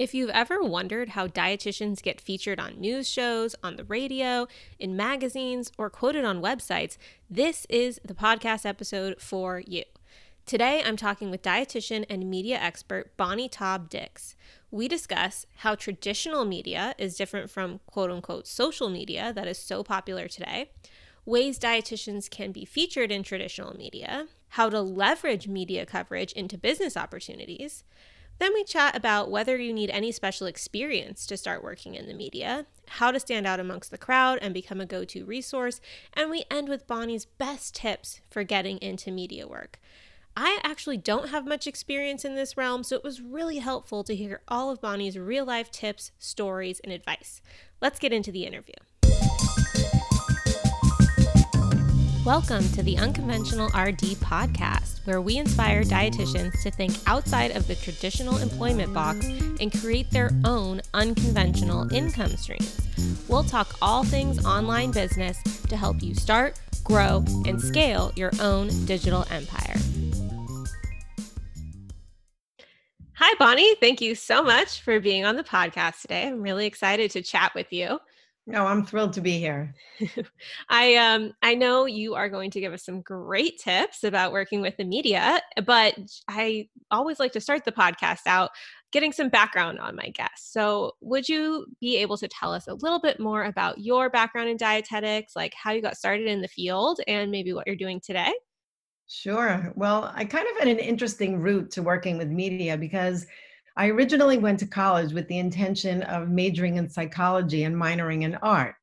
If you've ever wondered how dietitians get featured on news shows, on the radio, in magazines, or quoted on websites, this is the podcast episode for you. Today, I'm talking with dietitian and media expert Bonnie Taub Dix. We discuss how traditional media is different from quote unquote social media that is so popular today, ways dietitians can be featured in traditional media, how to leverage media coverage into business opportunities then we chat about whether you need any special experience to start working in the media, how to stand out amongst the crowd and become a go to resource, and we end with Bonnie's best tips for getting into media work. I actually don't have much experience in this realm, so it was really helpful to hear all of Bonnie's real life tips, stories, and advice. Let's get into the interview. Welcome to the Unconventional RD podcast, where we inspire dietitians to think outside of the traditional employment box and create their own unconventional income streams. We'll talk all things online business to help you start, grow, and scale your own digital empire. Hi, Bonnie. Thank you so much for being on the podcast today. I'm really excited to chat with you. No, I'm thrilled to be here. I um I know you are going to give us some great tips about working with the media, but I always like to start the podcast out getting some background on my guests. So, would you be able to tell us a little bit more about your background in dietetics, like how you got started in the field and maybe what you're doing today? Sure. Well, I kind of had an interesting route to working with media because I originally went to college with the intention of majoring in psychology and minoring in art.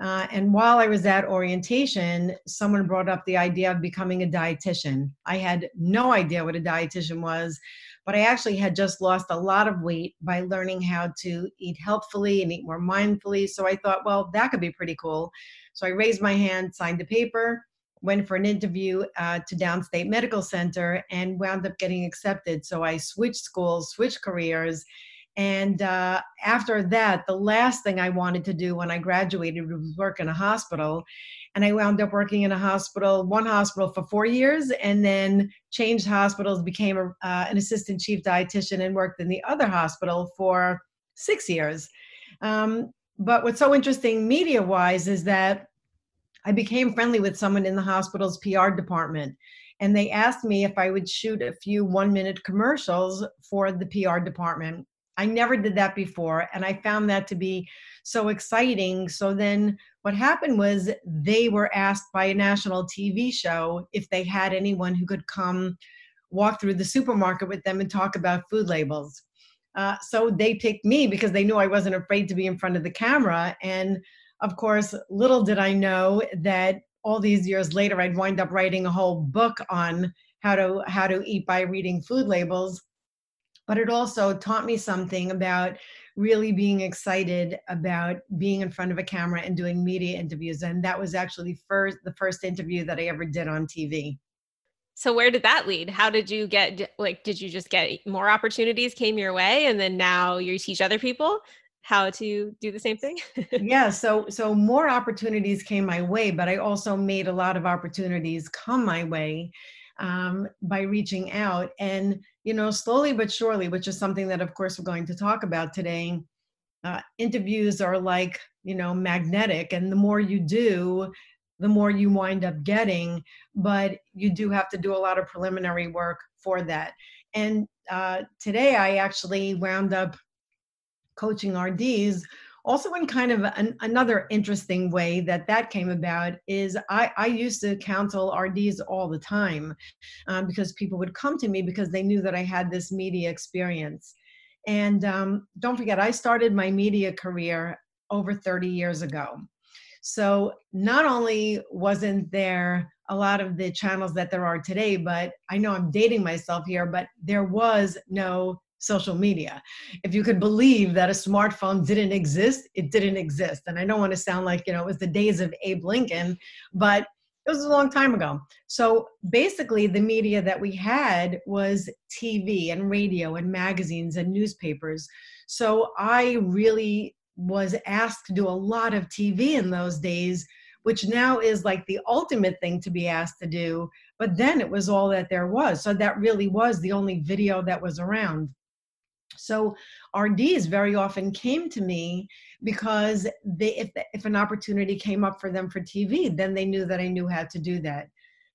Uh, and while I was at orientation, someone brought up the idea of becoming a dietitian. I had no idea what a dietitian was, but I actually had just lost a lot of weight by learning how to eat healthfully and eat more mindfully. So I thought, well, that could be pretty cool. So I raised my hand, signed a paper, went for an interview uh, to Downstate Medical Center and wound up getting accepted. So I switched schools, switched careers. And uh, after that, the last thing I wanted to do when I graduated was work in a hospital. And I wound up working in a hospital, one hospital for four years, and then changed hospitals, became a, uh, an assistant chief dietitian, and worked in the other hospital for six years. Um, but what's so interesting media wise is that I became friendly with someone in the hospital's PR department. And they asked me if I would shoot a few one minute commercials for the PR department. I never did that before. And I found that to be so exciting. So then what happened was they were asked by a national TV show if they had anyone who could come walk through the supermarket with them and talk about food labels. Uh, so they picked me because they knew I wasn't afraid to be in front of the camera. And of course, little did I know that all these years later, I'd wind up writing a whole book on how to how to eat by reading food labels. But it also taught me something about really being excited about being in front of a camera and doing media interviews. And that was actually first the first interview that I ever did on TV. So where did that lead? How did you get like did you just get more opportunities came your way and then now you teach other people? How to do the same thing? yeah, so so more opportunities came my way, but I also made a lot of opportunities come my way um, by reaching out. And you know, slowly but surely, which is something that, of course, we're going to talk about today. Uh, interviews are like you know magnetic, and the more you do, the more you wind up getting. But you do have to do a lot of preliminary work for that. And uh, today, I actually wound up coaching RDs. Also, in kind of an, another interesting way that that came about is I, I used to counsel RDs all the time um, because people would come to me because they knew that I had this media experience. And um, don't forget, I started my media career over 30 years ago. So not only wasn't there a lot of the channels that there are today, but I know I'm dating myself here, but there was no social media. If you could believe that a smartphone didn't exist, it didn't exist. And I don't want to sound like, you know, it was the days of Abe Lincoln, but it was a long time ago. So basically, the media that we had was TV and radio and magazines and newspapers. So I really was asked to do a lot of TV in those days, which now is like the ultimate thing to be asked to do. But then it was all that there was. So that really was the only video that was around. So RDs very often came to me because they if if an opportunity came up for them for TV, then they knew that I knew how to do that.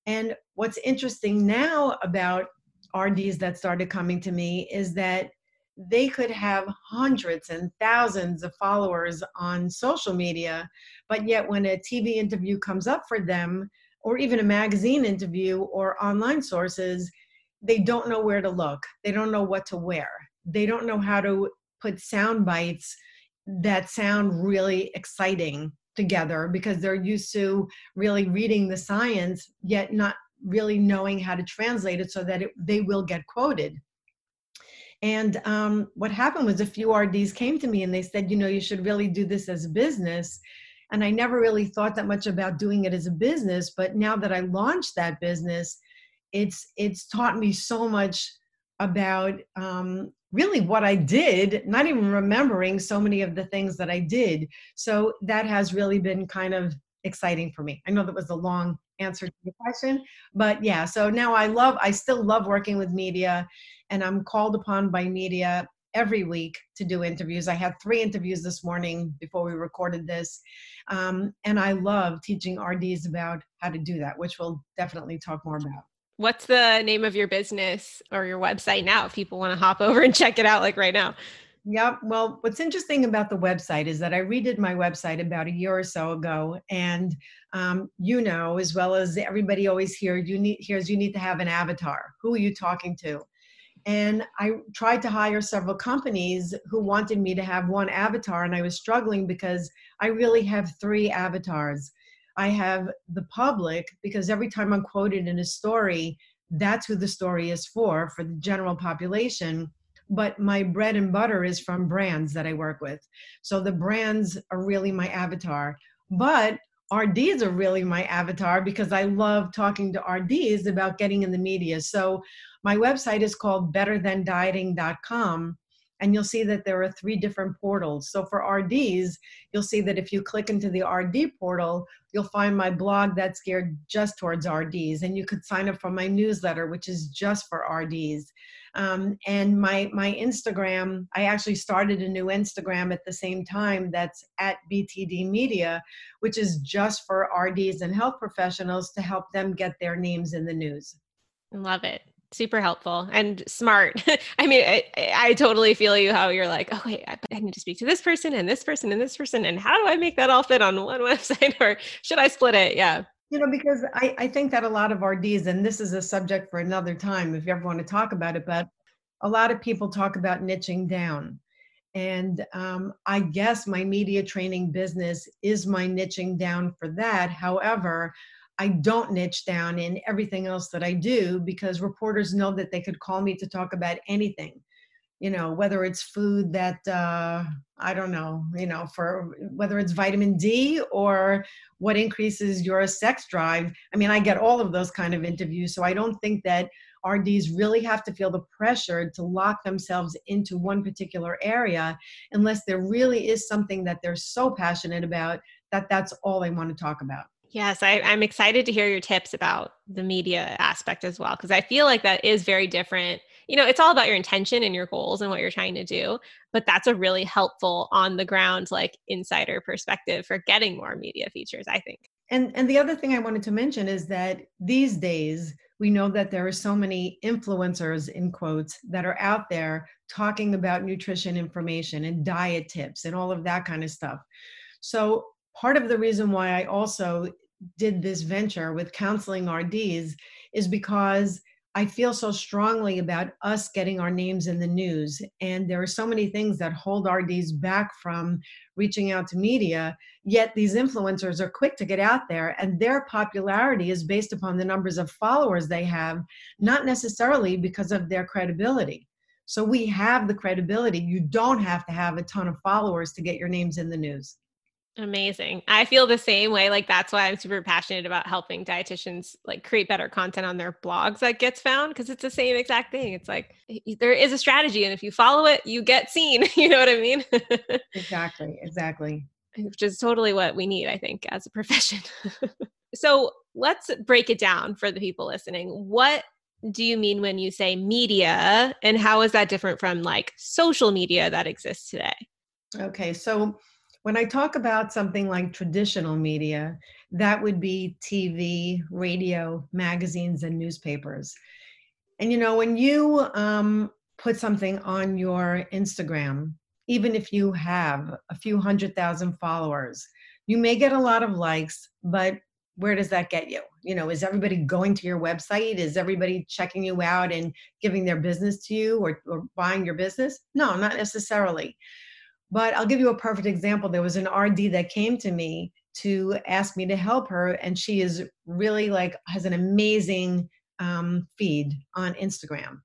And what's interesting now about RDs that started coming to me is that they could have hundreds and thousands of followers on social media, but yet when a TV interview comes up for them, or even a magazine interview or online sources, they don't know where to look. They don't know what to wear. They don't know how to put sound bites that sound really exciting together because they're used to really reading the science, yet not really knowing how to translate it so that it, they will get quoted. And um, what happened was a few RDs came to me and they said, you know, you should really do this as a business. And I never really thought that much about doing it as a business. But now that I launched that business, it's it's taught me so much about um, really what I did, not even remembering so many of the things that I did. So that has really been kind of exciting for me. I know that was a long answer to the question, but yeah, so now I love, I still love working with media and I'm called upon by media every week to do interviews. I had three interviews this morning before we recorded this. Um, and I love teaching RDs about how to do that, which we'll definitely talk more about. What's the name of your business or your website now if people want to hop over and check it out like right now? Yep. Well, what's interesting about the website is that I redid my website about a year or so ago, and um, you know, as well as everybody always hears, you need hears you need to have an avatar. Who are you talking to? And I tried to hire several companies who wanted me to have one avatar, and I was struggling because I really have three avatars. I have the public because every time I'm quoted in a story, that's who the story is for, for the general population. But my bread and butter is from brands that I work with. So the brands are really my avatar. But RDs are really my avatar because I love talking to RDs about getting in the media. So my website is called betterthandieting.com and you'll see that there are three different portals. So for RDs, you'll see that if you click into the RD portal, you'll find my blog that's geared just towards RDs, and you could sign up for my newsletter, which is just for RDs. Um, and my my Instagram, I actually started a new Instagram at the same time. That's at BTD Media, which is just for RDs and health professionals to help them get their names in the news. Love it super helpful and smart. I mean, I, I, totally feel you how you're like, oh, wait, I, I need to speak to this person and this person and this person. And how do I make that all fit on one website or should I split it? Yeah. You know, because I, I think that a lot of RDs, and this is a subject for another time if you ever want to talk about it, but a lot of people talk about niching down. And um, I guess my media training business is my niching down for that. However, I don't niche down in everything else that I do because reporters know that they could call me to talk about anything. You know, whether it's food that uh, I don't know, you know, for whether it's vitamin D or what increases your sex drive. I mean, I get all of those kind of interviews. So I don't think that RDs really have to feel the pressure to lock themselves into one particular area unless there really is something that they're so passionate about that that's all they want to talk about. Yes, I, am excited to hear your tips about the media aspect as well, because I feel like that is very different. You know, it's all about your intention and your goals and what you're trying to do, but that's a really helpful on the ground, like insider perspective for getting more media features, I think. And and the other thing I wanted to mention is that these days we know that there are so many influencers in quotes that are out there talking about nutrition information and diet tips and all of that kind of stuff. So part of the reason why I also did this venture with counseling RDs is because I feel so strongly about us getting our names in the news. And there are so many things that hold RDs back from reaching out to media. Yet these influencers are quick to get out there, and their popularity is based upon the numbers of followers they have, not necessarily because of their credibility. So we have the credibility. You don't have to have a ton of followers to get your names in the news. Amazing. I feel the same way. Like that's why I'm super passionate about helping dietitians like create better content on their blogs that gets found because it's the same exact thing. It's like there is a strategy and if you follow it, you get seen. you know what I mean? exactly. Exactly. Which is totally what we need, I think, as a profession. so let's break it down for the people listening. What do you mean when you say media? And how is that different from like social media that exists today? Okay, so when I talk about something like traditional media, that would be TV, radio, magazines, and newspapers. And you know, when you um, put something on your Instagram, even if you have a few hundred thousand followers, you may get a lot of likes, but where does that get you? You know, is everybody going to your website? Is everybody checking you out and giving their business to you or, or buying your business? No, not necessarily. But I'll give you a perfect example. There was an RD that came to me to ask me to help her, and she is really like has an amazing um, feed on Instagram.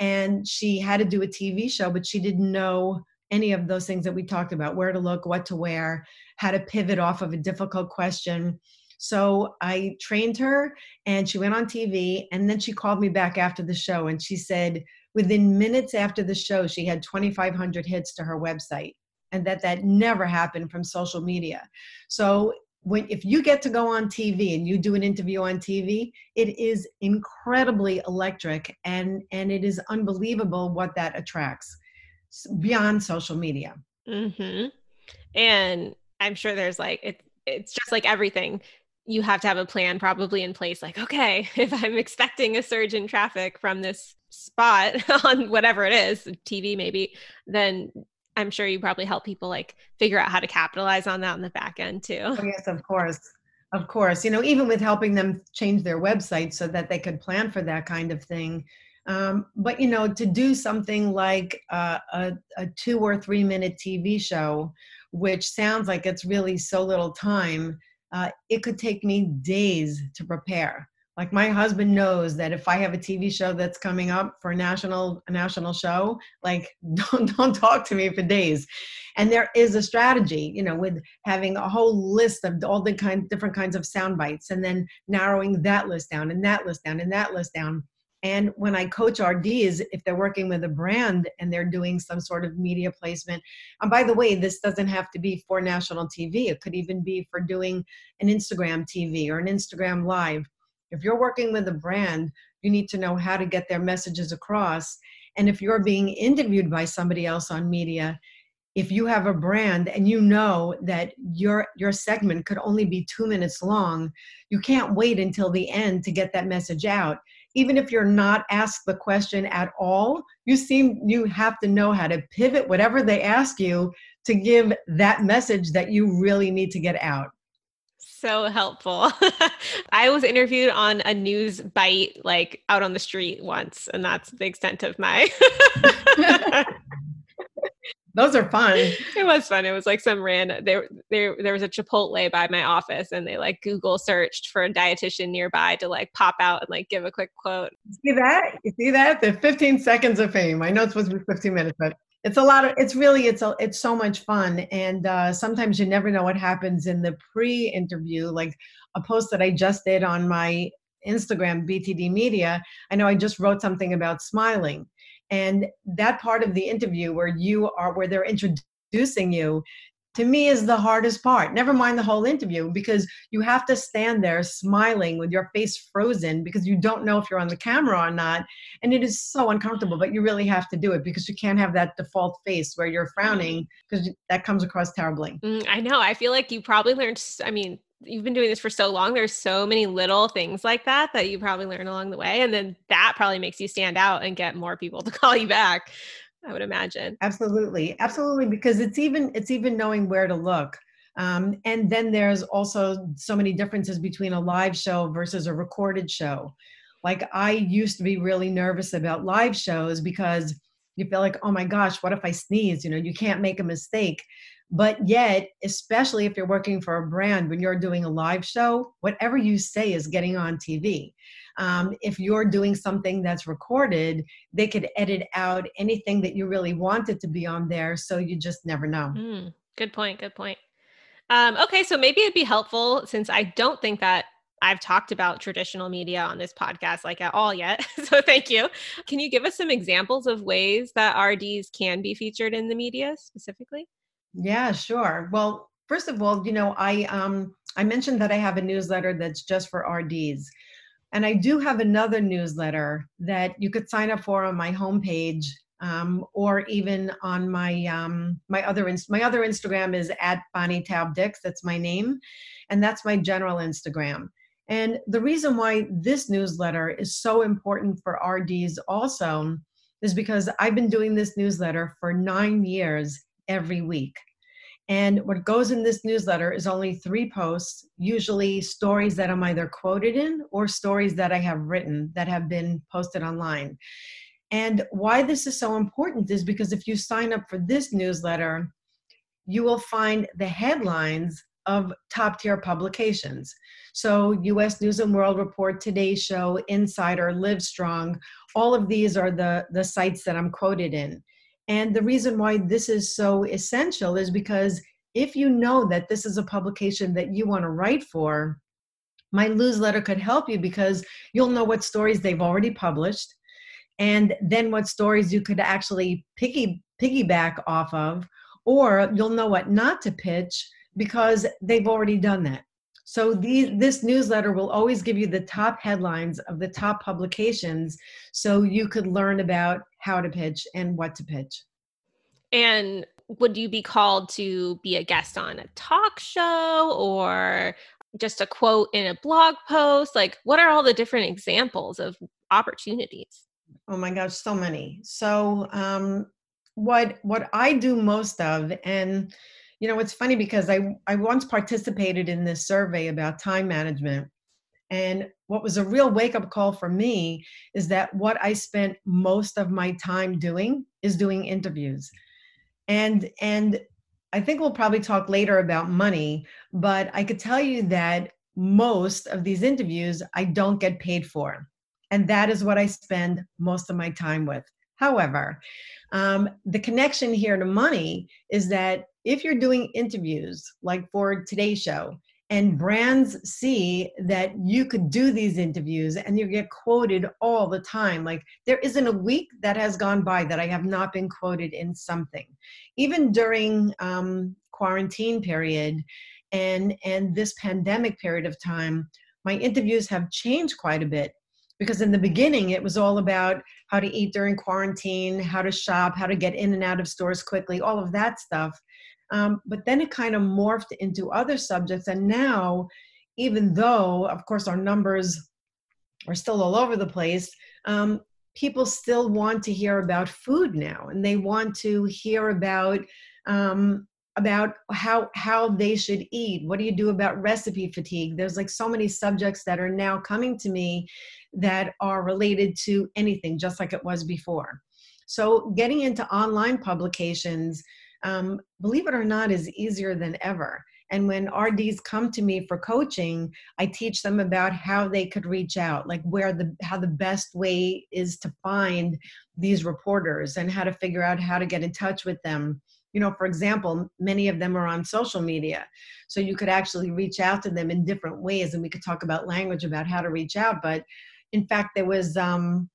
And she had to do a TV show, but she didn't know any of those things that we talked about where to look, what to wear, how to pivot off of a difficult question. So I trained her and she went on TV. And then she called me back after the show and she said, within minutes after the show, she had 2,500 hits to her website and that that never happened from social media. So when if you get to go on TV and you do an interview on TV, it is incredibly electric and and it is unbelievable what that attracts beyond social media. Mm-hmm. And I'm sure there's like it, it's just like everything. You have to have a plan probably in place. Like, okay, if I'm expecting a surge in traffic from this spot on whatever it is, TV maybe, then I'm sure you probably help people like figure out how to capitalize on that on the back end too. Oh, yes, of course. Of course. You know, even with helping them change their website so that they could plan for that kind of thing. Um, but, you know, to do something like uh, a, a two or three minute TV show, which sounds like it's really so little time, uh, it could take me days to prepare like my husband knows that if i have a tv show that's coming up for a national a national show like don't don't talk to me for days. And there is a strategy you know with having a whole list of all the kind different kinds of sound bites and then narrowing that list down and that list down and that list down. And when I coach RDs, if they're working with a brand and they're doing some sort of media placement, and by the way, this doesn't have to be for national TV, it could even be for doing an Instagram TV or an Instagram live if you're working with a brand, you need to know how to get their messages across. And if you're being interviewed by somebody else on media, if you have a brand and you know that your your segment could only be 2 minutes long, you can't wait until the end to get that message out. Even if you're not asked the question at all, you seem you have to know how to pivot whatever they ask you to give that message that you really need to get out so helpful. I was interviewed on a news bite like out on the street once, and that's the extent of my. Those are fun. It was fun. It was like some random there there there was a Chipotle by my office and they like Google searched for a dietitian nearby to like pop out and like give a quick quote. See that? You see that? The 15 seconds of fame. I know it's supposed to be 15 minutes, but it's a lot of it's really it's a, it's so much fun and uh, sometimes you never know what happens in the pre-interview like a post that i just did on my instagram btd media i know i just wrote something about smiling and that part of the interview where you are where they're introducing you to me is the hardest part. Never mind the whole interview because you have to stand there smiling with your face frozen because you don't know if you're on the camera or not. And it is so uncomfortable, but you really have to do it because you can't have that default face where you're frowning because that comes across terribly. Mm, I know. I feel like you probably learned, I mean, you've been doing this for so long there's so many little things like that that you probably learn along the way and then that probably makes you stand out and get more people to call you back I would imagine. Absolutely, absolutely, because it's even it's even knowing where to look. Um, and then there's also so many differences between a live show versus a recorded show. Like I used to be really nervous about live shows because you feel like, oh my gosh, what if I sneeze? You know, you can't make a mistake. But yet, especially if you're working for a brand, when you're doing a live show, whatever you say is getting on TV. Um, if you're doing something that's recorded, they could edit out anything that you really wanted to be on there. So you just never know. Mm, good point. Good point. Um, okay, so maybe it'd be helpful since I don't think that I've talked about traditional media on this podcast like at all yet. so thank you. Can you give us some examples of ways that RDs can be featured in the media specifically? Yeah, sure. Well, first of all, you know, I um I mentioned that I have a newsletter that's just for RDs And I do have another newsletter that you could sign up for on my homepage um, or even on my um, my other my other Instagram is at Bonnie Taub Dix. That's my name, and that's my general Instagram. And the reason why this newsletter is so important for RDs also is because I've been doing this newsletter for nine years every week. And what goes in this newsletter is only three posts, usually stories that I'm either quoted in or stories that I have written that have been posted online. And why this is so important is because if you sign up for this newsletter, you will find the headlines of top tier publications. So, US News and World Report, Today Show, Insider, Livestrong, all of these are the, the sites that I'm quoted in. And the reason why this is so essential is because if you know that this is a publication that you want to write for, my newsletter could help you because you'll know what stories they've already published and then what stories you could actually piggy piggyback off of or you'll know what not to pitch because they've already done that so these, this newsletter will always give you the top headlines of the top publications so you could learn about how to pitch and what to pitch. And would you be called to be a guest on a talk show or just a quote in a blog post? Like, what are all the different examples of opportunities? Oh my gosh, so many. So, um, what what I do most of, and you know, it's funny because I, I once participated in this survey about time management. And what was a real wake up call for me is that what I spent most of my time doing is doing interviews. And, and I think we'll probably talk later about money, but I could tell you that most of these interviews I don't get paid for. And that is what I spend most of my time with. However, um, the connection here to money is that if you're doing interviews like for today's show and brands see that you could do these interviews and you get quoted all the time like there isn't a week that has gone by that i have not been quoted in something. Even during um, quarantine period and and this pandemic period of time my interviews have changed quite a bit because in the beginning it was all about how to eat during quarantine how to shop how to get in and out of stores quickly all of that stuff. Um, but then it kind of morphed into other subjects and now even though of course our numbers are still all over the place um, people still want to hear about food now and they want to hear about um, about how how they should eat. What do you do about recipe fatigue? There's like so many subjects that are now coming to me that are related to anything just like it was before. So getting into online publications um, believe it or not is easier than ever. And when rds come to me for coaching i teach them about how they could reach out like where the how the best way is to find these reporters and how to figure out how to get in touch with them you know for example many of them are on social media. So you could actually reach out to them in different ways and we could talk about language about how to reach out but in fact there was um,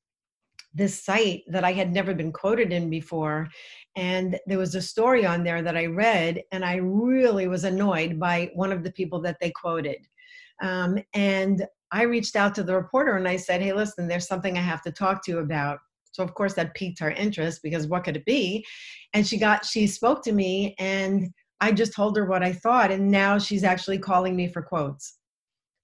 this site that i had never been quoted in before and there was a story on there that i read and i really was annoyed by one of the people that they quoted. Um, and i reached out to the reporter and i said hey listen there's something i have to talk to you about so of course that piqued her interest because what could it be? And she got she spoke to me and I just told her what I thought and now she's actually calling me for quotes.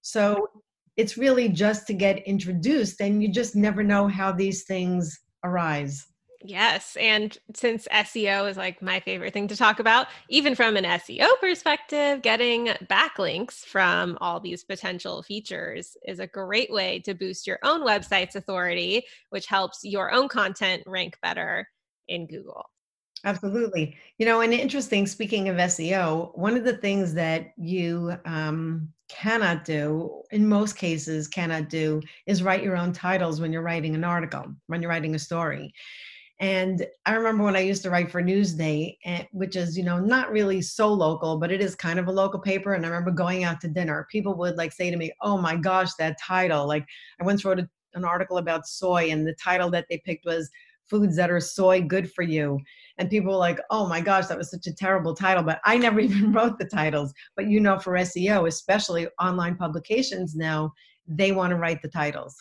So it's really just to get introduced and you just never know how these things arise. Yes. And since SEO is like my favorite thing to talk about, even from an SEO perspective, getting backlinks from all these potential features is a great way to boost your own website's authority, which helps your own content rank better in Google. Absolutely. You know, and interesting, speaking of SEO, one of the things that you um, cannot do, in most cases, cannot do, is write your own titles when you're writing an article, when you're writing a story. And I remember when I used to write for Newsday, which is, you know, not really so local, but it is kind of a local paper. And I remember going out to dinner, people would like say to me, Oh my gosh, that title. Like I once wrote a, an article about soy, and the title that they picked was Foods That Are Soy Good for You. And people were like, Oh my gosh, that was such a terrible title. But I never even wrote the titles. But you know, for SEO, especially online publications now, they want to write the titles.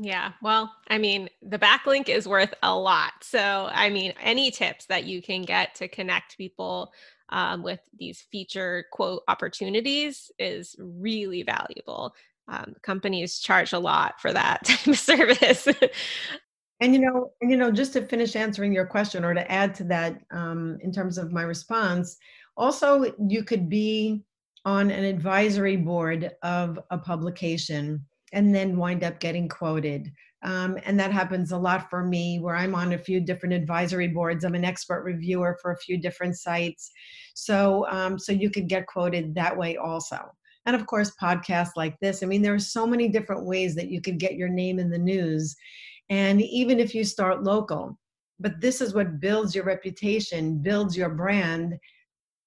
Yeah. Well, I mean, the backlink is worth a lot. So, I mean, any tips that you can get to connect people um, with these feature quote opportunities is really valuable. Um, companies charge a lot for that type of service. and you know, and you know, just to finish answering your question or to add to that, um, in terms of my response, also you could be on an advisory board of a publication and then wind up getting quoted. Um, and that happens a lot for me where i'm on a few different advisory boards. I'm an expert reviewer for a few different sites. So um, so you could get quoted that way also. And of course podcasts like this. I mean there are so many different ways that you could get your name in the news. And even if you start local but this is what builds your reputation builds your brand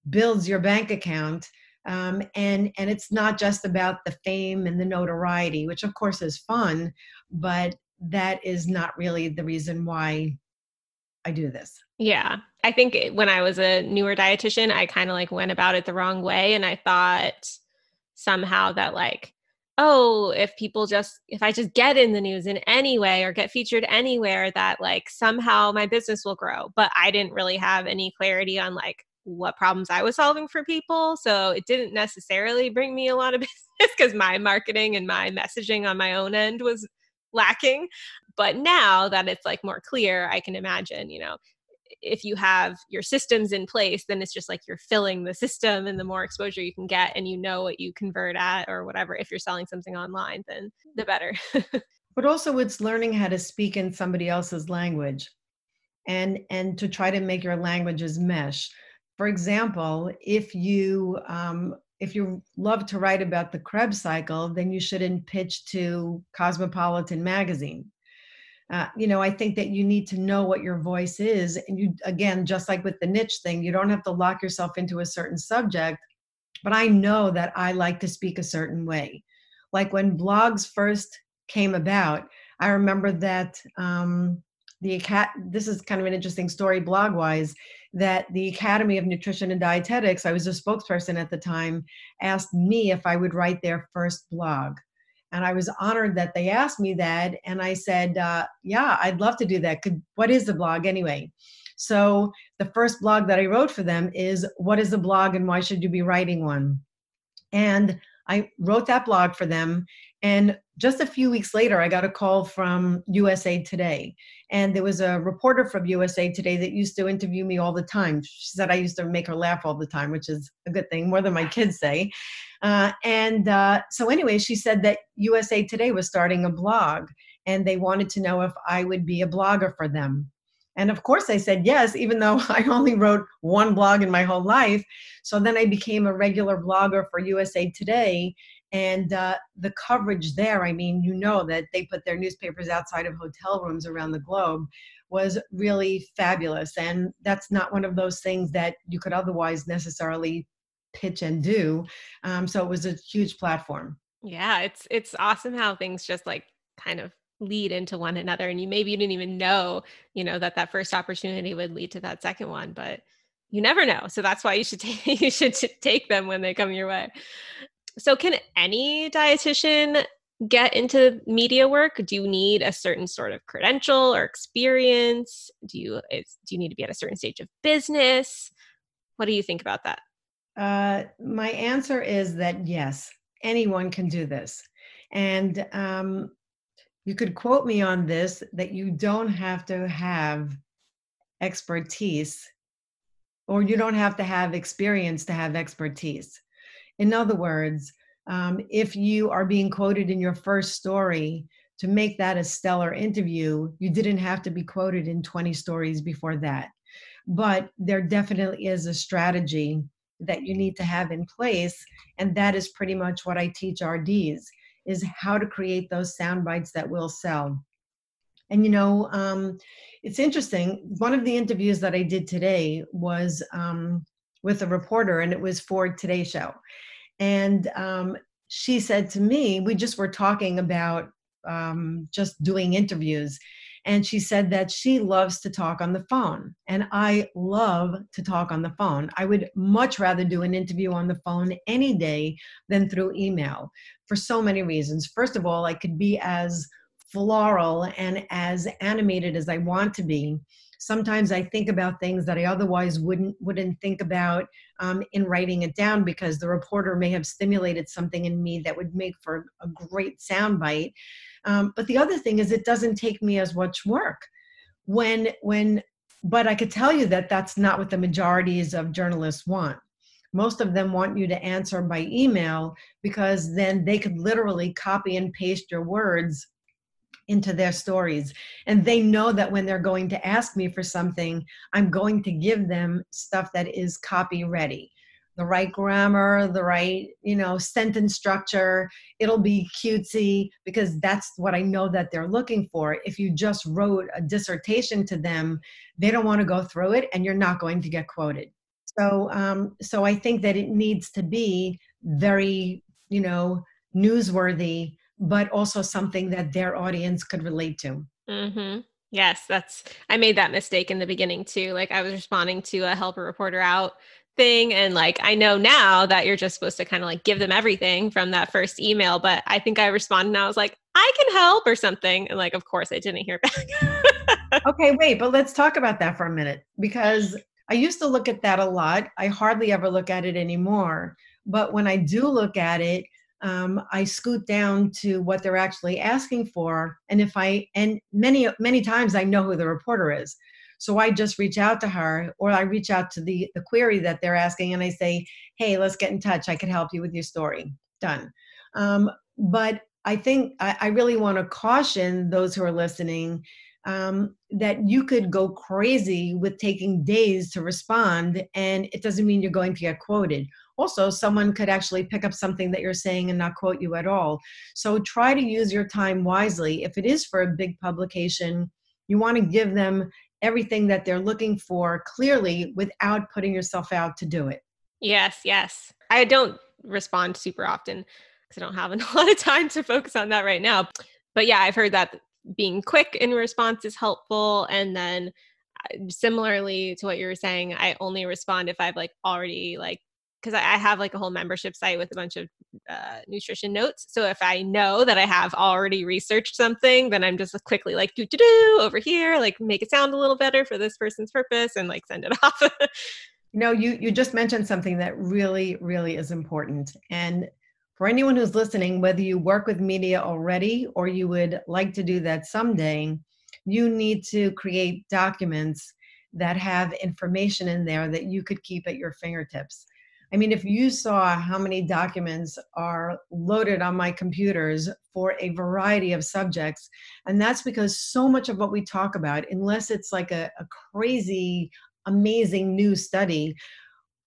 builds your bank account um, and and it's not just about the fame and the notoriety which of course is fun but that is not really the reason why i do this. Yeah. I think when i was a newer dietitian i kind of like went about it the wrong way and i thought somehow that like oh if people just if i just get in the news in any way or get featured anywhere that like somehow my business will grow. But i didn't really have any clarity on like what problems I was solving for people. So it didn't necessarily bring me a lot of business because my marketing and my messaging on my own end was lacking. But now that it's like more clear, I can imagine, you know, if you have your systems in place, then it's just like you're filling the system and the more exposure you can get and you know what you convert at or whatever. If you're selling something online, then the better. but also it's learning how to speak in somebody else's language and and to try to make your languages mesh for example, if you um, if you love to write about the Krebs cycle, then you shouldn't pitch to Cosmopolitan magazine. Uh, you know, I think that you need to know what your voice is, and you again, just like with the niche thing, you don't have to lock yourself into a certain subject. But I know that I like to speak a certain way. Like when blogs first came about, I remember that um, the cat. This is kind of an interesting story, blog wise that the Academy of Nutrition and Dietetics, I was a spokesperson at the time, asked me if I would write their first blog. And I was honored that they asked me that. And I said, uh, Yeah, I'd love to do that. Could, what is the blog anyway? So the first blog that I wrote for them is What is a blog and why should you be writing one? And I wrote that blog for them. And just a few weeks later, I got a call from USA Today. And there was a reporter from USA Today that used to interview me all the time. She said I used to make her laugh all the time, which is a good thing, more than my kids say. Uh, and uh, so, anyway, she said that USA Today was starting a blog and they wanted to know if I would be a blogger for them. And of course, I said yes, even though I only wrote one blog in my whole life. So then I became a regular blogger for USA Today. And uh, the coverage there, I mean, you know that they put their newspapers outside of hotel rooms around the globe, was really fabulous. And that's not one of those things that you could otherwise necessarily pitch and do. Um, so it was a huge platform. Yeah, it's it's awesome how things just like kind of lead into one another and you maybe you didn't even know you know that that first opportunity would lead to that second one but you never know so that's why you should take you should take them when they come your way so can any dietitian get into media work? Do you need a certain sort of credential or experience? Do you is, do you need to be at a certain stage of business? What do you think about that? Uh, my answer is that yes anyone can do this. And um, you could quote me on this that you don't have to have expertise or you don't have to have experience to have expertise. In other words, um, if you are being quoted in your first story, to make that a stellar interview, you didn't have to be quoted in 20 stories before that. But there definitely is a strategy that you need to have in place. And that is pretty much what I teach RDs is how to create those sound bites that will sell. And you know, um, it's interesting. One of the interviews that I did today was um, with a reporter, and it was for Today Show. And um, she said to me, we just were talking about um, just doing interviews. and she said that she loves to talk on the phone and i love to talk on the phone i would much rather do an interview on the phone any day than through email for so many reasons first of all i could be as floral and as animated as i want to be sometimes i think about things that i otherwise wouldn't wouldn't think about um, in writing it down because the reporter may have stimulated something in me that would make for a great soundbite. Um, but the other thing is it doesn't take me as much work. When when but i could tell you that that's not what the majorities of journalists want. Most of them want you to answer by email because then they could literally copy and paste your words into their stories. And they know that when they're going to ask me for something, I'm going to give them stuff that is copy ready. The right grammar, the right, you know, sentence structure. It'll be cutesy because that's what I know that they're looking for. If you just wrote a dissertation to them, they don't want to go through it and you're not going to get quoted. So, um, so I think that it needs to be very, you know, newsworthy but also something that their audience could relate to. Mm-hmm. Yes, that's, I made that mistake in the beginning too. Like I was responding to a help a reporter out thing. And like, I know now that you're just supposed to kind of like give them everything from that first email. But I think I responded and I was like, I can help or something. And like, of course, I didn't hear back. okay, wait, but let's talk about that for a minute because I used to look at that a lot. I hardly ever look at it anymore. But when I do look at it, um, I scoot down to what they're actually asking for. And if I, and many, many times I know who the reporter is. So I just reach out to her or I reach out to the, the query that they're asking and I say, hey, let's get in touch. I can help you with your story. Done. Um, but I think I, I really want to caution those who are listening um, that you could go crazy with taking days to respond, and it doesn't mean you're going to get quoted. Also, someone could actually pick up something that you're saying and not quote you at all. So try to use your time wisely. If it is for a big publication, you want to give them everything that they're looking for clearly without putting yourself out to do it. Yes, yes. I don't respond super often because I don't have a lot of time to focus on that right now. But yeah, I've heard that being quick in response is helpful and then uh, similarly to what you were saying i only respond if i've like already like because I, have like a whole membership site with a bunch of uh, nutrition notes. So if I know that I have already researched something, then I'm just quickly like do do do over here, like make it sound a little better for this person's purpose, and like send it off. you know, you you just mentioned something that really really is important, and for anyone who's listening, whether you work with media already or you would like to do that someday, you need to create documents that have information in there that you could keep at your fingertips. I mean, if you saw how many documents are loaded on my computers for a variety of subjects, and that's because so much of what we talk about, unless it's like a, a crazy, amazing new study,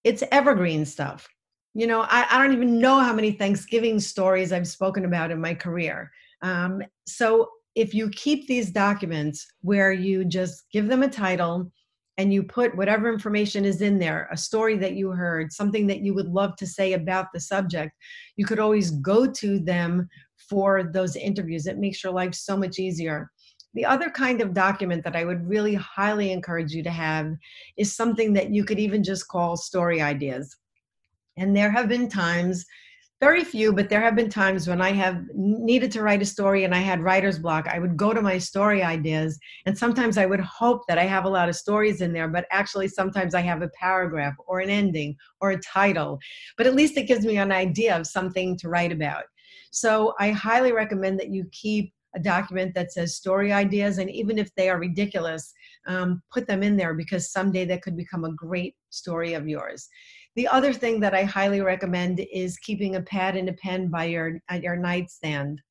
it's evergreen stuff you know I, I, don't even know how many thanksgiving stories i've spoken about in my career. Um, so if you keep these documents where you just give them a title and you put whatever information is in there a story that you heard something that you would love to say about the subject you could always go to them for those interviews. It makes your life so much easier. The other kind of document that I would really highly encourage you to have is something that you could even just call story ideas. And there have been times, very few, but there have been times when I have needed to write a story and I had writer's block. I would go to my story ideas, and sometimes I would hope that I have a lot of stories in there, but actually, sometimes I have a paragraph or an ending or a title. But at least it gives me an idea of something to write about. So I highly recommend that you keep a document that says story ideas, and even if they are ridiculous, um, put them in there because someday that could become a great story of yours. The other thing that I highly recommend is keeping a pad and a pen by your at your nightstand.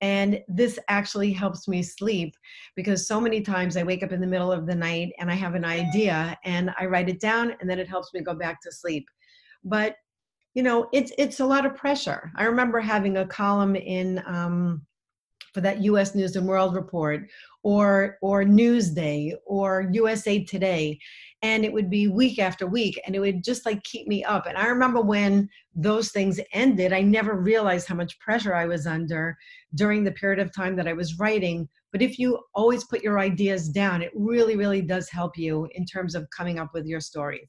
And this actually helps me sleep because so many times I wake up in the middle of the night and I have an idea and I write it down and then it helps me go back to sleep. But you know, it's it's a lot of pressure. I remember having a column in um, for that U.S. News and World Report or or Newsday or USA Today, and it would be week after week, and it would just like keep me up. And I remember when those things ended, I never realized how much pressure I was under during the period of time that I was writing. But if you always put your ideas down, it really, really does help you in terms of coming up with your stories.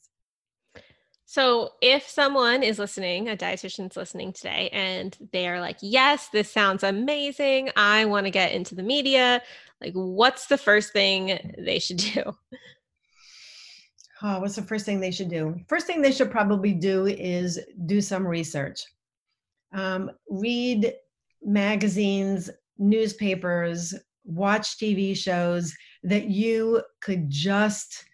So, if someone is listening, a dietitian's listening today, and they are like, Yes, this sounds amazing. I want to get into the media, like, what's the first thing they should do? Oh, what's the first thing they should do? First thing they should probably do is do some research. Um, read magazines, newspapers, watch TV shows that you could just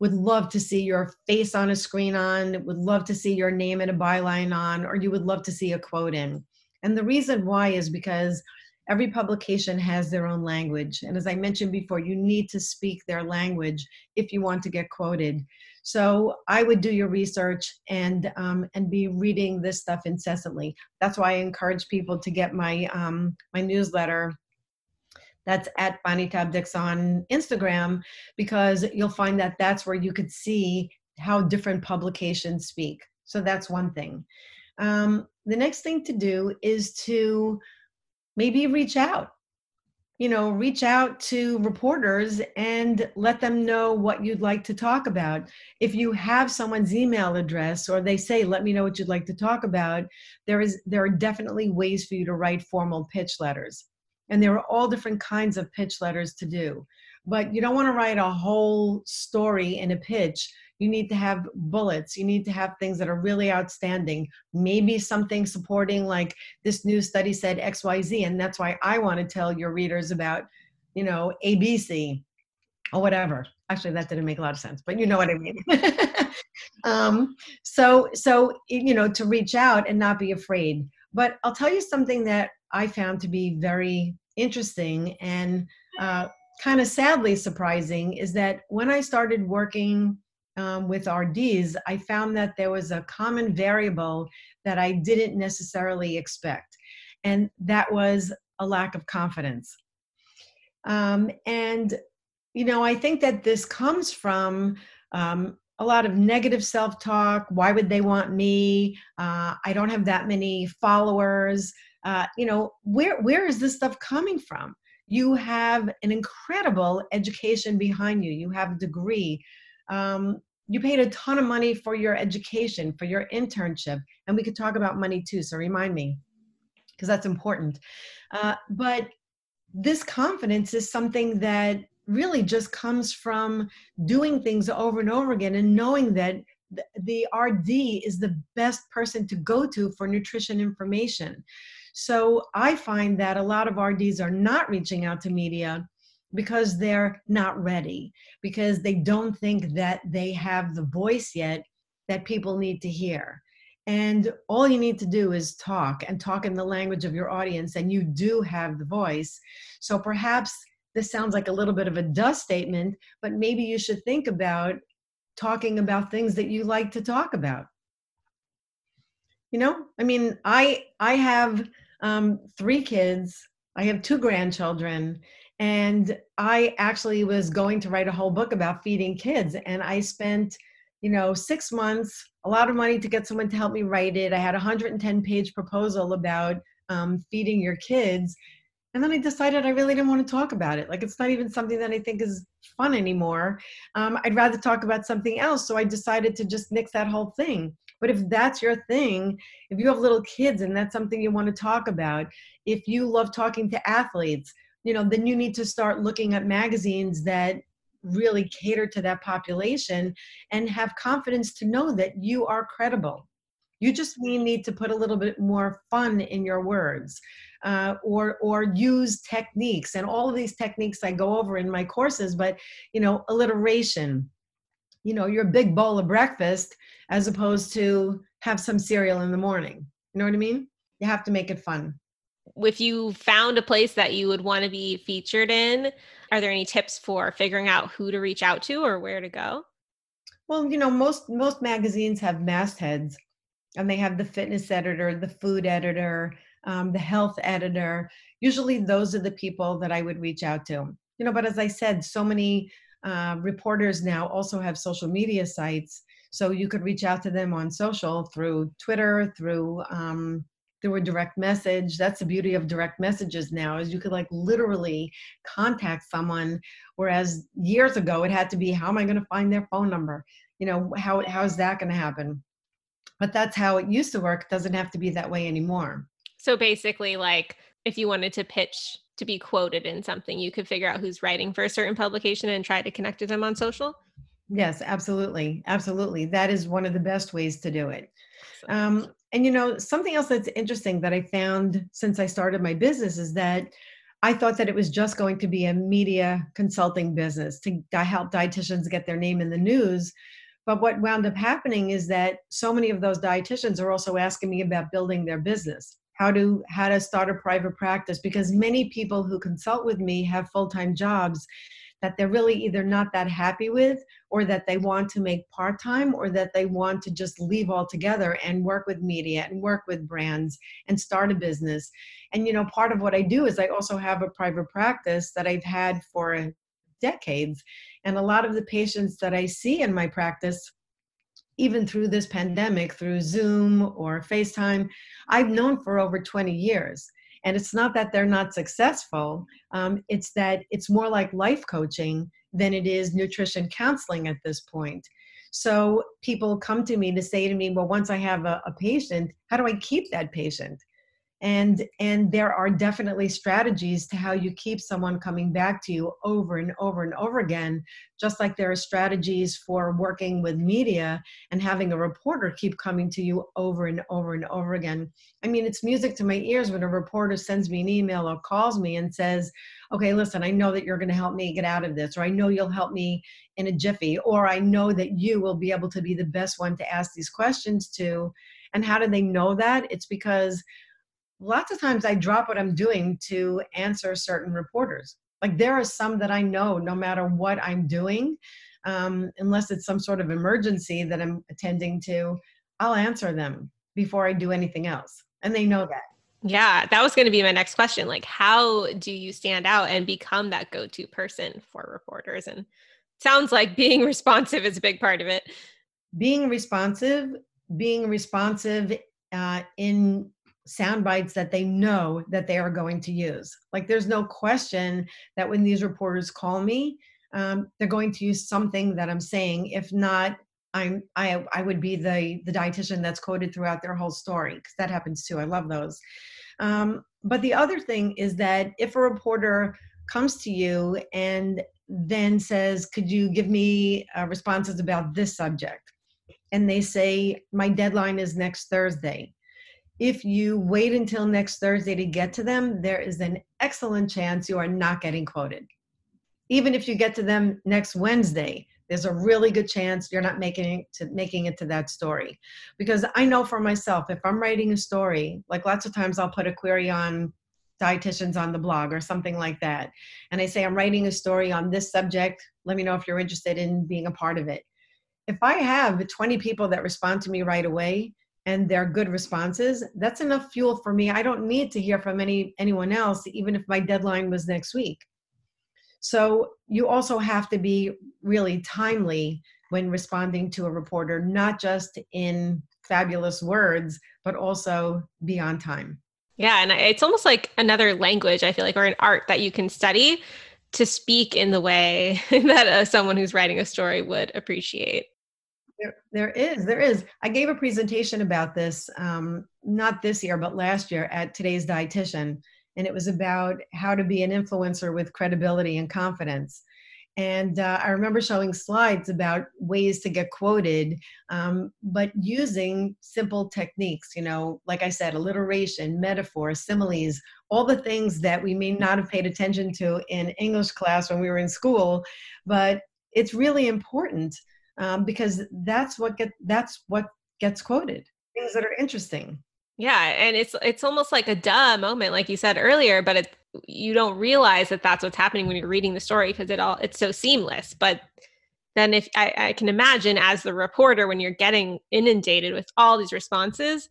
would love to see your face on a screen on, would love to see your name in a byline on, or you would love to see a quote in. And the reason why is because every publication has their own language. And as I mentioned before, you need to speak their language if you want to get quoted. So I would do your research and um, and be reading this stuff incessantly. That's why I encourage people to get my um, my newsletter. That's at Bonnie Taub-Dix on Instagram because you'll find that that's where you could see how different publications speak. So that's one thing. Um, the next thing to do is to maybe reach out you know reach out to reporters and let them know what you'd like to talk about if you have someone's email address or they say let me know what you'd like to talk about there is there are definitely ways for you to write formal pitch letters and there are all different kinds of pitch letters to do. But you don't want to write a whole story in a pitch. You need to have bullets. You need to have things that are really outstanding. Maybe something supporting like this new study said xyz and that's why i want to tell your readers about you know abc or whatever. Actually that didn't make a lot of sense but you know what i mean. Um, so so you know to reach out and not be afraid but i'll tell you something that i found to be very interesting and uh, kind of sadly surprising is that when i started working um, with RDs, I found that there was a common variable that I didn't necessarily expect, and that was a lack of confidence. Um, and, you know, I think that this comes from um, a lot of negative self talk. Why would they want me? Uh, I don't have that many followers. Uh, you know, where, where is this stuff coming from? You have an incredible education behind you, you have a degree um, you paid a ton of money for your education, for your internship, and we could talk about money too. So remind me, because that's important. Uh, but this confidence is something that really just comes from doing things over and over again and knowing that the RD is the best person to go to for nutrition information. So I find that a lot of RDs are not reaching out to media because they're not ready, because they don't think that they have the voice yet that people need to hear. And all you need to do is talk and talk in the language of your audience, and you do have the voice. So perhaps this sounds like a little bit of a dust statement, but maybe you should think about talking about things that you like to talk about. You know, I mean, I I have um, three kids. I have two grandchildren, and i actually was going to write a whole book about feeding kids and i spent you know six months a lot of money to get someone to help me write it i had a 110 page proposal about um, feeding your kids and then i decided i really didn't want to talk about it. Like it's not even something that i think is fun anymore. Um, i'd rather talk about something else. So i decided to just nix that whole thing. But if that's your thing if you have little kids and that's something you want to talk about if you love talking to athletes you know then you need to start looking at magazines that really cater to that population and have confidence to know that you are credible you just need to put a little bit more fun in your words uh, or or use techniques and all of these techniques i go over in my courses but you know alliteration. You know your big bowl of breakfast as opposed to have some cereal in the morning. You know what i mean? You have to make it fun. If you found a place that you would want to be featured in, are there any tips for figuring out who to reach out to or where to go? Well, you know, most most magazines have mastheads, and they have the fitness editor, the food editor, um, the health editor. Usually, those are the people that I would reach out to. You know, but as I said, so many uh, reporters now also have social media sites, so you could reach out to them on social through Twitter, through um, there were direct message that's the beauty of direct messages now is you could like literally contact someone whereas years ago it had to be how am i going to find their phone number you know how how is that going to happen but that's how it used to work it doesn't have to be that way anymore. So basically like if you wanted to pitch to be quoted in something you could figure out who's writing for a certain publication and try to connect with them on social? Yes absolutely absolutely. That is one of the best ways to do it. Um, and you know, something else that's interesting that I found since I started my business is that I thought that it was just going to be a media consulting business to help dietitians get their name in the news. But what wound up happening is that so many of those dietitians are also asking me about building their business, how to how to start a private practice because many people who consult with me have full-time jobs that they're really either not that happy with or that they want to make part time or that they want to just leave altogether and work with media and work with brands and start a business. And, you know, part of what I do is I also have a private practice that I've had for decades. And a lot of the patients that I see in my practice, even through this pandemic, through Zoom or FaceTime, I've known for over 20 years. And it's not that they're not successful, um, it's that it's more like life coaching than it is nutrition counseling at this point. So people come to me to say to me, well, once I have a, a patient, how do I keep that patient? And and there are definitely strategies to how you keep someone coming back to you over and over and over again just like there are strategies for working with media and having a reporter keep coming to you over and over and over again. I mean it's music to my ears when a reporter sends me an email or calls me and says okay listen i know that you're going to help me get out of this or i know you'll help me in a jiffy or i know that you will be able to be the best one to ask these questions to. And how do they know that? It's because lots of times I drop what I'm doing to answer certain reporters. Like there are some that I know no matter what I'm doing, um, unless it's some sort of emergency that I'm attending to, I'll answer them before I do anything else. And they know that. Yeah, that was going to be my next question. Like, how do you stand out and become that go to person for reporters? And sounds like being responsive is a big part of it. Being responsive, being responsive uh, in sound bites that they know that they are going to use. Like there's no question that when these reporters call me, um, they're going to use something that I'm saying. If not, I'm I I would be the the dietitian that's quoted throughout their whole story because that happens too. I love those. Um, but the other thing is that if a reporter comes to you and then says, "Could you give me uh, responses about this subject?" and they say, "My deadline is next Thursday," if you wait until next Thursday to get to them, there is an excellent chance you are not getting quoted. Even if you get to them next Wednesday, there's a really good chance you're not making it to making it to that story. Because I know for myself, if I'm writing a story, like lots of times I'll put a query on dietitians on the blog or something like that. And I say, I'm writing a story on this subject. Let me know if you're interested in being a part of it. If I have 20 people that respond to me right away, and they're good responses that's enough fuel for me. I don't need to hear from any anyone else even if my deadline was next week. So you also have to be really timely when responding to a reporter not just in fabulous words but also be on time. Yeah and it's almost like another language i feel like or an art that you can study to speak in the way that uh, someone who's writing a story would appreciate there, is, there is. I gave a presentation about this, um, not this year, but last year at today's dietitian, and it was about how to be an influencer with credibility and confidence. And uh, I remember showing slides about ways to get quoted, um, but using simple techniques, you know, like I said, alliteration, metaphor, similes, all the things that we may not have paid attention to in English class when we were in school, but it's really important um, because that's what get that's what gets quoted. Things that are interesting. Yeah and it's it's almost like a duh moment like you said earlier but it you don't realize that that's what's happening when you're reading the story because it all it's so seamless. But then if I, I can imagine as the reporter when you're getting inundated with all these responses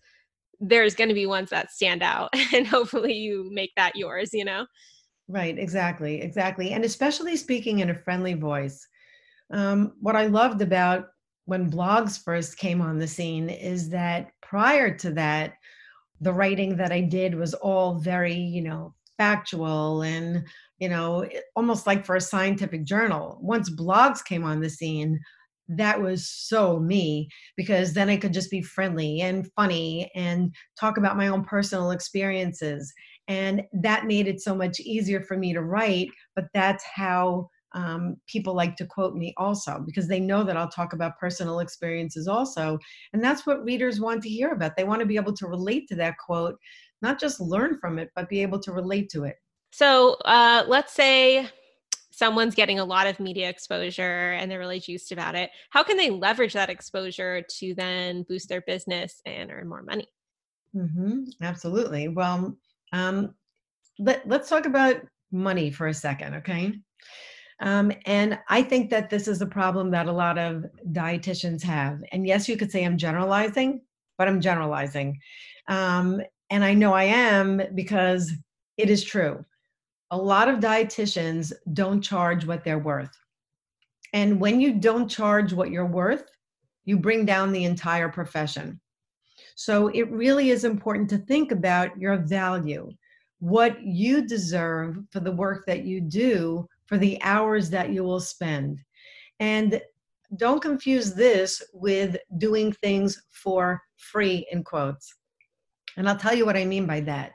there's going to be ones that stand out and hopefully you make that yours you know? Right exactly exactly. And especially speaking in a friendly voice um, what I loved about when blogs first came on the scene is that prior to that, the writing that I did was all very, you know, factual and, you know, almost like for a scientific journal. Once blogs came on the scene, that was so me because then I could just be friendly and funny and talk about my own personal experiences. And that made it so much easier for me to write. But that's how um, people like to quote me also because they know that I'll talk about personal experiences also. And that's what readers want to hear about. They want to be able to relate to that quote, not just learn from it, but be able to relate to it. So uh, let's say someone's getting a lot of media exposure and they're really juiced about it. How can they leverage that exposure to then boost their business and earn more money? Mm-hmm, absolutely. Well, um, let, let's talk about money for a second, okay? Um, and I think that this is a problem that a lot of dietitians have. And yes, you could say I'm generalizing, but I'm generalizing. Um, and I know I am because it is true a lot of dietitians don't charge what they're worth. And when you don't charge what you're worth, you bring down the entire profession. So it really is important to think about your value, what you deserve for the work that you do, for the hours that you will spend. And don't confuse this with doing things for free, in quotes. And I'll tell you what I mean by that.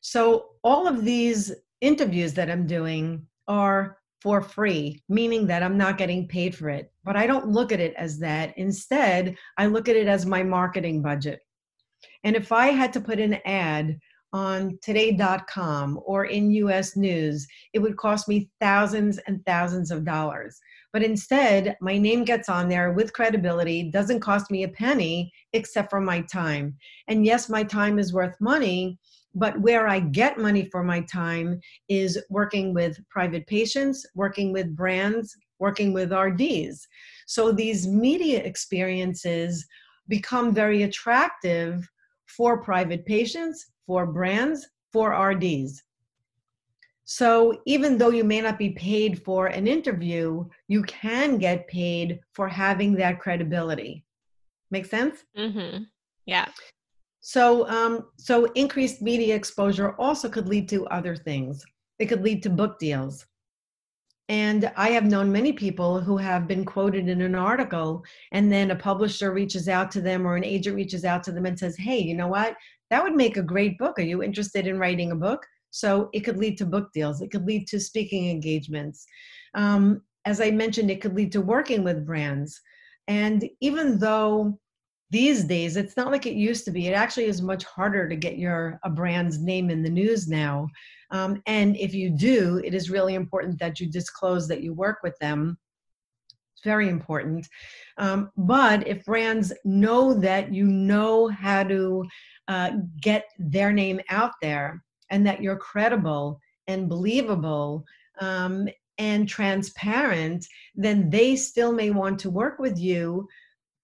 So, all of these interviews that I'm doing are for free, meaning that I'm not getting paid for it. But I don't look at it as that. Instead, I look at it as my marketing budget. And if I had to put an ad on today.com or in US News, it would cost me thousands and thousands of dollars. But instead, my name gets on there with credibility, doesn't cost me a penny except for my time. And yes, my time is worth money, but where I get money for my time is working with private patients, working with brands, working with RDs. So these media experiences become very attractive for private patients, for brands, for RDs. So even though you may not be paid for an interview, you can get paid for having that credibility. Make sense? Mm-hmm. Yeah. So, um, so increased media exposure also could lead to other things. It could lead to book deals. And I have known many people who have been quoted in an article, and then a publisher reaches out to them or an agent reaches out to them and says, Hey, you know what? That would make a great book. Are you interested in writing a book? So it could lead to book deals, it could lead to speaking engagements. Um, as I mentioned, it could lead to working with brands. And even though these days it's not like it used to be it actually is much harder to get your a brand's name in the news now um, and if you do it is really important that you disclose that you work with them it's very important um, but if brands know that you know how to uh, get their name out there and that you're credible and believable um, and transparent then they still may want to work with you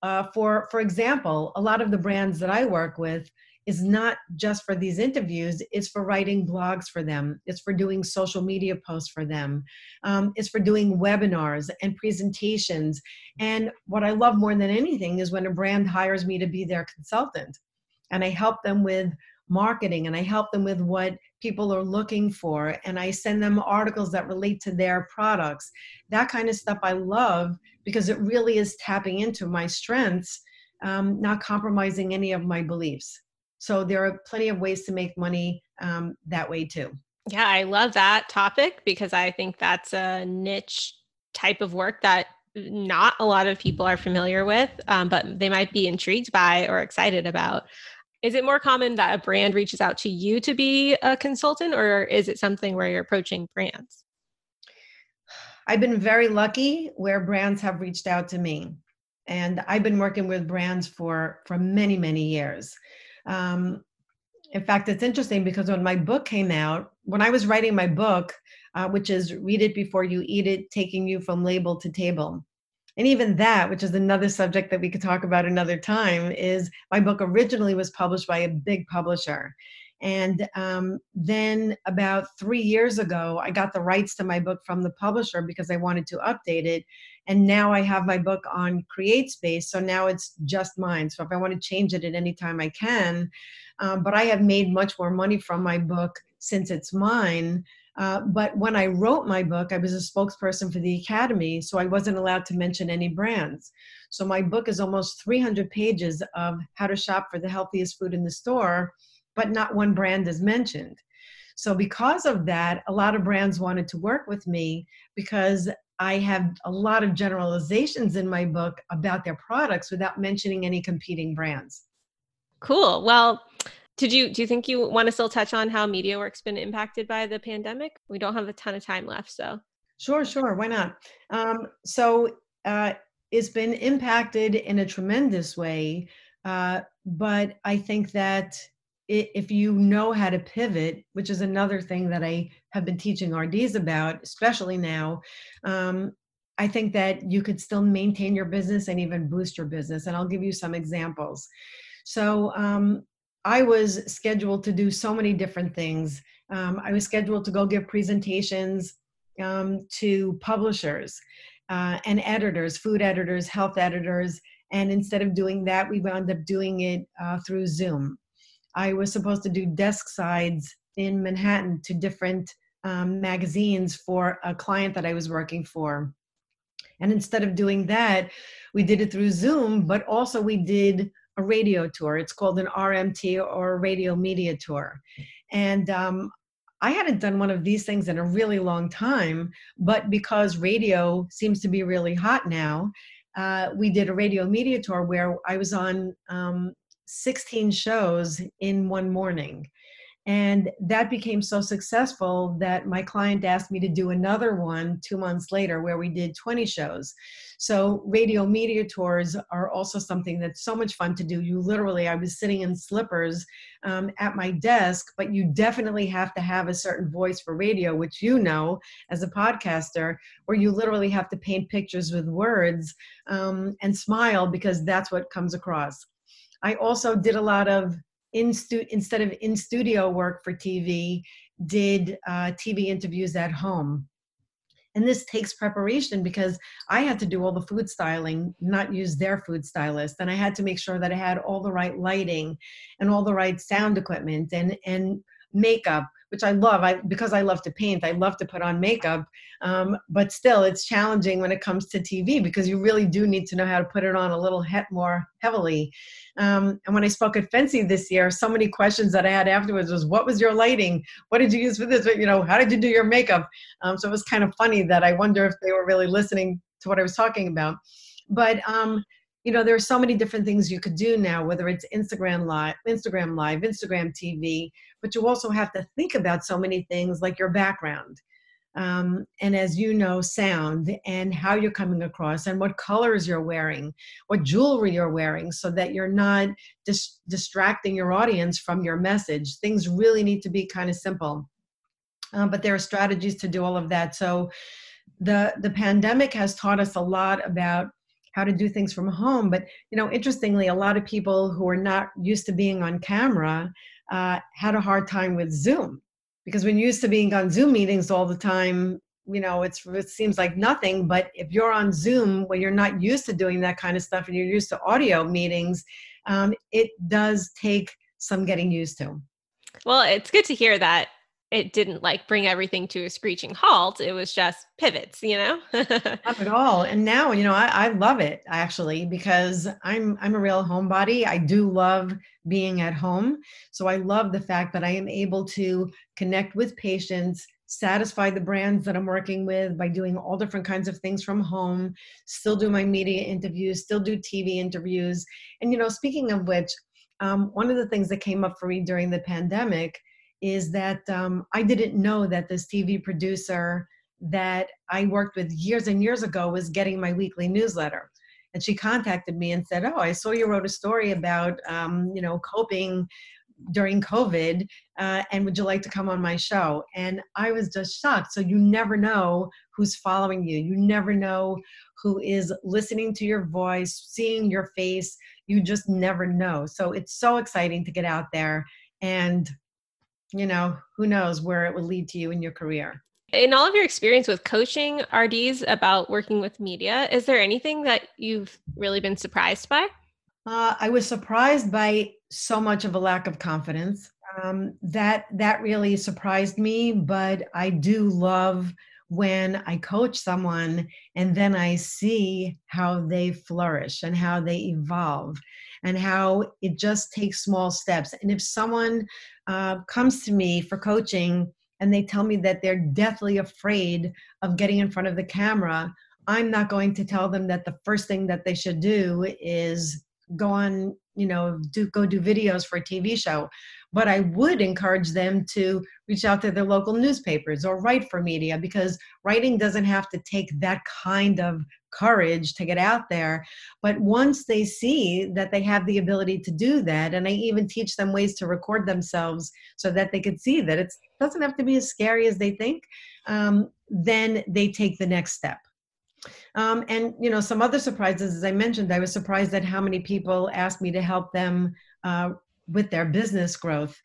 uh, for for example a lot of the brands that i work with is not just for these interviews it's for writing blogs for them it's for doing social media posts for them um, it's for doing webinars and presentations. And what i love more than anything is when a brand hires me to be their consultant and i help them with marketing and I help them with what people are looking for and I send them articles that relate to their products. That kind of stuff I love because it really is tapping into my strengths, um, not compromising any of my beliefs. So there are plenty of ways to make money um, that way too. Yeah, I love that topic because I think that's a niche type of work that not a lot of people are familiar with, um, but they might be intrigued by or excited about. Is it more common that a brand reaches out to you to be a consultant, or is it something where you're approaching brands? I've been very lucky where brands have reached out to me. And I've been working with brands for, for many, many years. Um, in fact, it's interesting because when my book came out, when I was writing my book, uh, which is Read It Before You Eat It, Taking You from Label to Table, and even that which is another subject that we could talk about another time is my book originally was published by a big publisher And um, then about three years ago, I got the rights to my book from the publisher because I wanted to update it. And now I have my book on CreateSpace. So now it's just mine. So if I want to change it at any time, I can. Um, but I have made much more money from my book since it's mine. Uh, but when I wrote my book, I was a spokesperson for the Academy, so I wasn't allowed to mention any brands. So my book is almost 300 pages of how to shop for the healthiest food in the store but not one brand is mentioned. So, because of that, a lot of brands wanted to work with me because I have a lot of generalizations in my book about their products without mentioning any competing brands. Cool. Well, did you do you think you want to still touch on how MediaWorks been impacted by the pandemic? We don't have a ton of time left, so. Sure, sure. Why not? Um, so uh, it's been impacted in a tremendous way, uh, but I think that if you know how to pivot, which is another thing that I have been teaching RDs about, especially now, um, I think that you could still maintain your business and even boost your business. And I'll give you some examples. So um, I was scheduled to do so many different things. Um, I was scheduled to go give presentations um, to publishers uh, and editors, food editors, health editors. And instead of doing that, we wound up doing it uh, through Zoom. I was supposed to do desk sides in Manhattan to different um, magazines for a client that I was working for. And instead of doing that, we did it through Zoom, but also we did a radio tour. It's called an RMT or radio media tour. And um, I hadn't done one of these things in a really long time, but because radio seems to be really hot now, uh, we did a radio media tour where I was on um, 16 shows in one morning. And that became so successful that my client asked me to do another one two months later where we did 20 shows. So, radio media tours are also something that's so much fun to do. You literally, I was sitting in slippers um, at my desk, but you definitely have to have a certain voice for radio, which you know as a podcaster, where you literally have to paint pictures with words um, and smile because that's what comes across. I also did a lot of in stu- instead of in studio work for TV, did uh, TV interviews at home. And this takes preparation because I had to do all the food styling, not use their food stylist. And I had to make sure that I had all the right lighting and all the right sound equipment and, and makeup which I love. I because I love to paint, I love to put on makeup. Um, but still, it's challenging when it comes to TV because you really do need to know how to put it on a little he- more heavily. Um, and when I spoke at FNCE this year, so many questions that I had afterwards was, "What was your lighting? What did you use for this? You know, how did you do your makeup?" Um, so it was kind of funny that I wonder if they were really listening to what I was talking about. But um, you know there are so many different things you could do now whether it's instagram live instagram live instagram tv but you also have to think about so many things like your background um, and as you know sound and how you're coming across and what colors you're wearing what jewelry you're wearing so that you're not dis- distracting your audience from your message. Things really need to be kind of simple. Um, but there are strategies to do all of that. So the the pandemic has taught us a lot about how to do things from home. But you know, interestingly, a lot of people who are not used to being on camera uh, had a hard time with Zoom because when you're used to being on Zoom meetings all the time, you know, it's it seems like nothing. But if you're on Zoom when you're not used to doing that kind of stuff and you're used to audio meetings, um, it does take some getting used to. Well, it's good to hear that it didn't like bring everything to a screeching halt. It was just pivots, you know? Not at all. And now, you know, I, I love it actually because I'm I'm a real homebody. I do love being at home. So I love the fact that I am able to connect with patients, satisfy the brands that I'm working with by doing all different kinds of things from home, still do my media interviews, still do TV interviews. And you know, speaking of which, um, one of the things that came up for me during the pandemic is that um, I didn't know that this TV producer that I worked with years and years ago was getting my weekly newsletter. And she contacted me and said, "Oh, I saw you wrote a story about, um, you know, coping during COVID, uh, and would you like to come on my show?" And I was just shocked. So you never know who's following you. You never know who is listening to your voice, seeing your face. You just never know. So it's so exciting to get out there and you know, who knows where it will lead to you in your career. In all of your experience with coaching RDs about working with media, is there anything that you've really been surprised by? Uh, I was surprised by so much of a lack of confidence. Um, that that really surprised me, but I do love when I coach someone and then I see how they flourish and how they evolve and how it just takes small steps. And if someone uh, comes to me for coaching and they tell me that they're deathly afraid of getting in front of the camera, I'm not going to tell them that the first thing that they should do is go on, you know, do go do videos for a TV show. But I would encourage them to reach out to their local newspapers or write for media because writing doesn't have to take that kind of courage to get out there. But once they see that they have the ability to do that, and I even teach them ways to record themselves so that they could see that it doesn't have to be as scary as they think, um, then they take the next step. Um, and you know, some other surprises, as I mentioned, I was surprised at how many people asked me to help them uh, with their business growth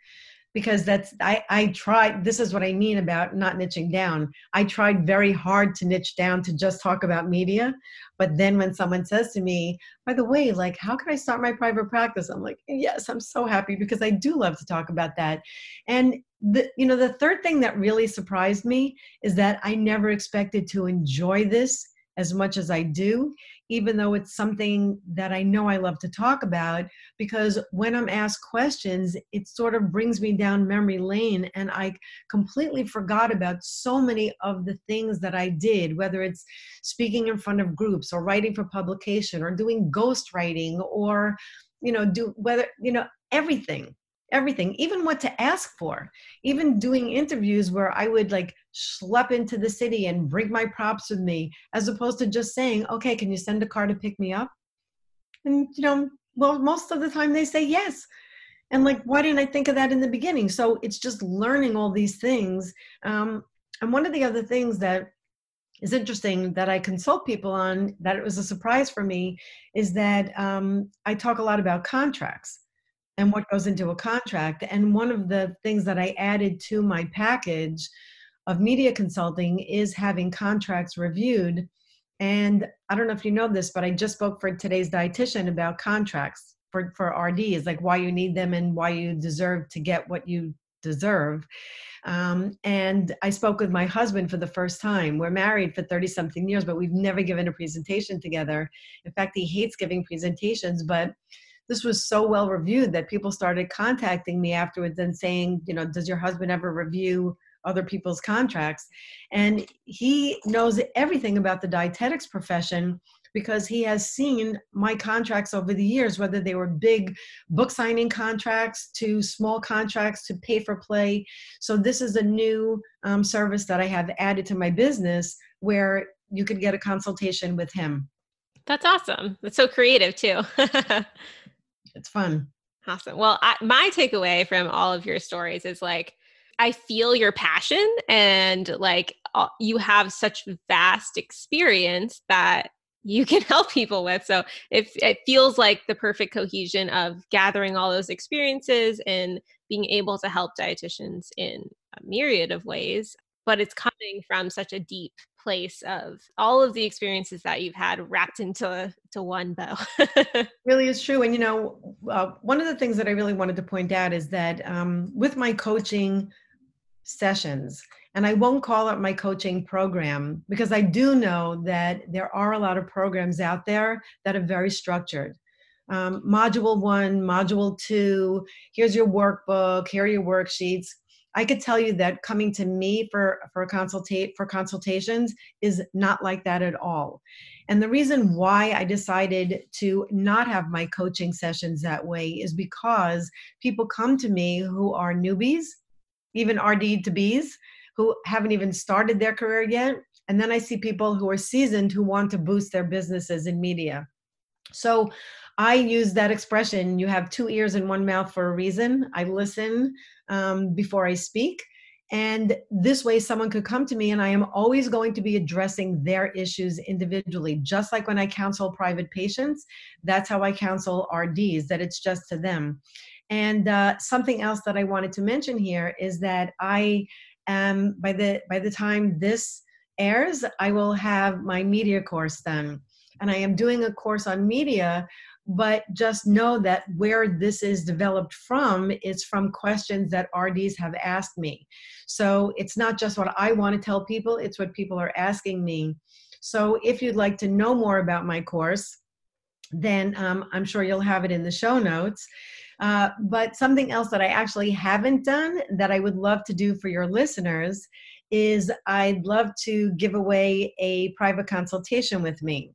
because that's I, I tried this is what i mean about not niching down. I tried very hard to niche down to just talk about media but then when someone says to me by the way like how can i start my private practice? I'm like yes i'm so happy because i do love to talk about that. And the you know the third thing that really surprised me is that i never expected to enjoy this as much as I do, even though it's something that I know I love to talk about, because when I'm asked questions, it sort of brings me down memory lane and I completely forgot about so many of the things that I did, whether it's speaking in front of groups or writing for publication or doing ghost writing or, you know, do whether, you know, everything everything, even what to ask for, even doing interviews where I would like schlep into the city and bring my props with me, as opposed to just saying, okay, can you send a car to pick me up? And, you know, well, most of the time they say yes. And like, why didn't I think of that in the beginning? So it's just learning all these things. Um, and one of the other things that is interesting that I consult people on that it was a surprise for me is that um, I talk a lot about contracts and what goes into a contract. And one of the things that I added to my package of media consulting is having contracts reviewed. And I don't know if you know this, but I just spoke for today's dietitian about contracts for, for RDs, like why you need them and why you deserve to get what you deserve. Um, and I spoke with my husband for the first time. We're married for 30 something years, but we've never given a presentation together. In fact, he hates giving presentations, but this was so well reviewed that people started contacting me afterwards and saying, you know, does your husband ever review other people's contracts? And he knows everything about the dietetics profession because he has seen my contracts over the years, whether they were big book signing contracts to small contracts to pay for play. So, this is a new um, service that I have added to my business where you could get a consultation with him. That's awesome. That's so creative, too. it's fun. Awesome. Well, I, my takeaway from all of your stories is like, I feel your passion and like uh, you have such vast experience that you can help people with. So it, it feels like the perfect cohesion of gathering all those experiences and being able to help dietitians in a myriad of ways. But it's coming from such a deep place of all of the experiences that you've had wrapped into to one bow. really is true. And you know, uh, one of the things that I really wanted to point out is that um, with my coaching sessions, and I won't call it my coaching program because I do know that there are a lot of programs out there that are very structured. Um, module one, module two, here's your workbook, here are your worksheets I could tell you that coming to me for for consultate for consultations is not like that at all. And the reason why I decided to not have my coaching sessions that way is because people come to me who are newbies, even RD to Bs, who haven't even started their career yet. And then I see people who are seasoned who want to boost their businesses in media. So I use that expression you have two ears and one mouth for a reason. I listen um, before I speak. And this way, someone could come to me, and I am always going to be addressing their issues individually. Just like when I counsel private patients, that's how I counsel RDs, that it's just to them. And uh, something else that I wanted to mention here is that I am, by the, by the time this airs, I will have my media course done. And I am doing a course on media but just know that where this is developed from is from questions that RDs have asked me. So it's not just what I want to tell people, it's what people are asking me. So if you'd like to know more about my course, then um, I'm sure you'll have it in the show notes. Uh, but something else that I actually haven't done that I would love to do for your listeners is I'd love to give away a private consultation with me.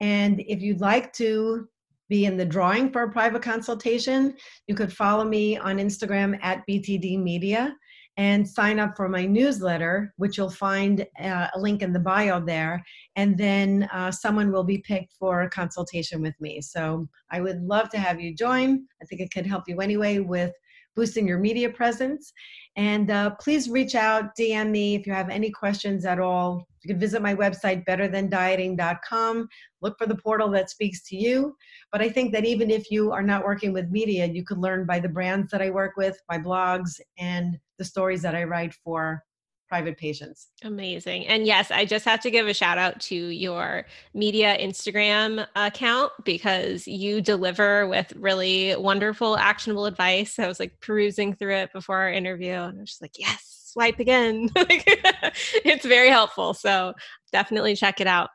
And if you'd like to be in the drawing for a private consultation, you could follow me on Instagram at BTD Media and sign up for my newsletter, which you'll find uh, a link in the bio there. And then uh, someone will be picked for a consultation with me. So I would love to have you join. I think it could help you anyway with boosting your media presence. And uh, please reach out, DM me if you have any questions at all. You can visit my website, betterthandieting.com. Look for the portal that speaks to you. But I think that even if you are not working with media, you could learn by the brands that I work with, my blogs, and the stories that I write for private patients. Amazing. And yes, I just have to give a shout out to your media Instagram account because you deliver with really wonderful, actionable advice. I was like perusing through it before our interview and I was just like, yes, swipe again. it's very helpful. So definitely check it out.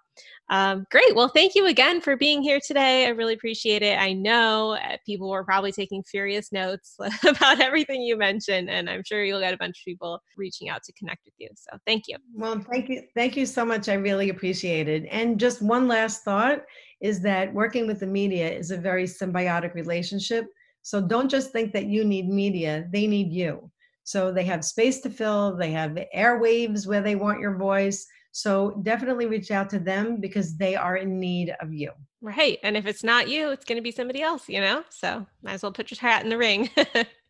Um, great. Well, thank you again for being here today. I really appreciate it. I know uh, people were probably taking furious notes about everything you mentioned, and I'm sure you'll get a bunch of people reaching out to connect with you. So thank you. Well, thank you. Thank you so much. I really appreciate it. And just one last thought is that working with the media is a very symbiotic relationship. So don't just think that you need media, they need you. So they have space to fill, they have airwaves where they want your voice. So definitely reach out to them because they are in need of you. Right. And if it's not you, it's going to be somebody else, you know? So might as well put your hat in the ring.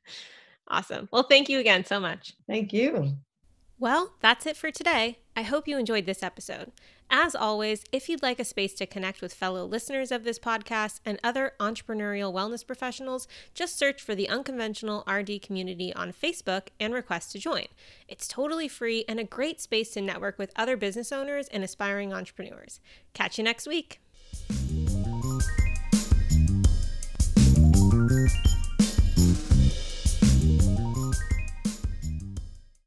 awesome. Well, thank you again so much. Thank you. Well, that's it for today. I hope you enjoyed this episode. As always, if you'd like a space to connect with fellow listeners of this podcast and other entrepreneurial wellness professionals, just search for the Unconventional RD community on Facebook and request to join. It's totally free and a great space to network with other business owners and aspiring entrepreneurs. Catch you next week.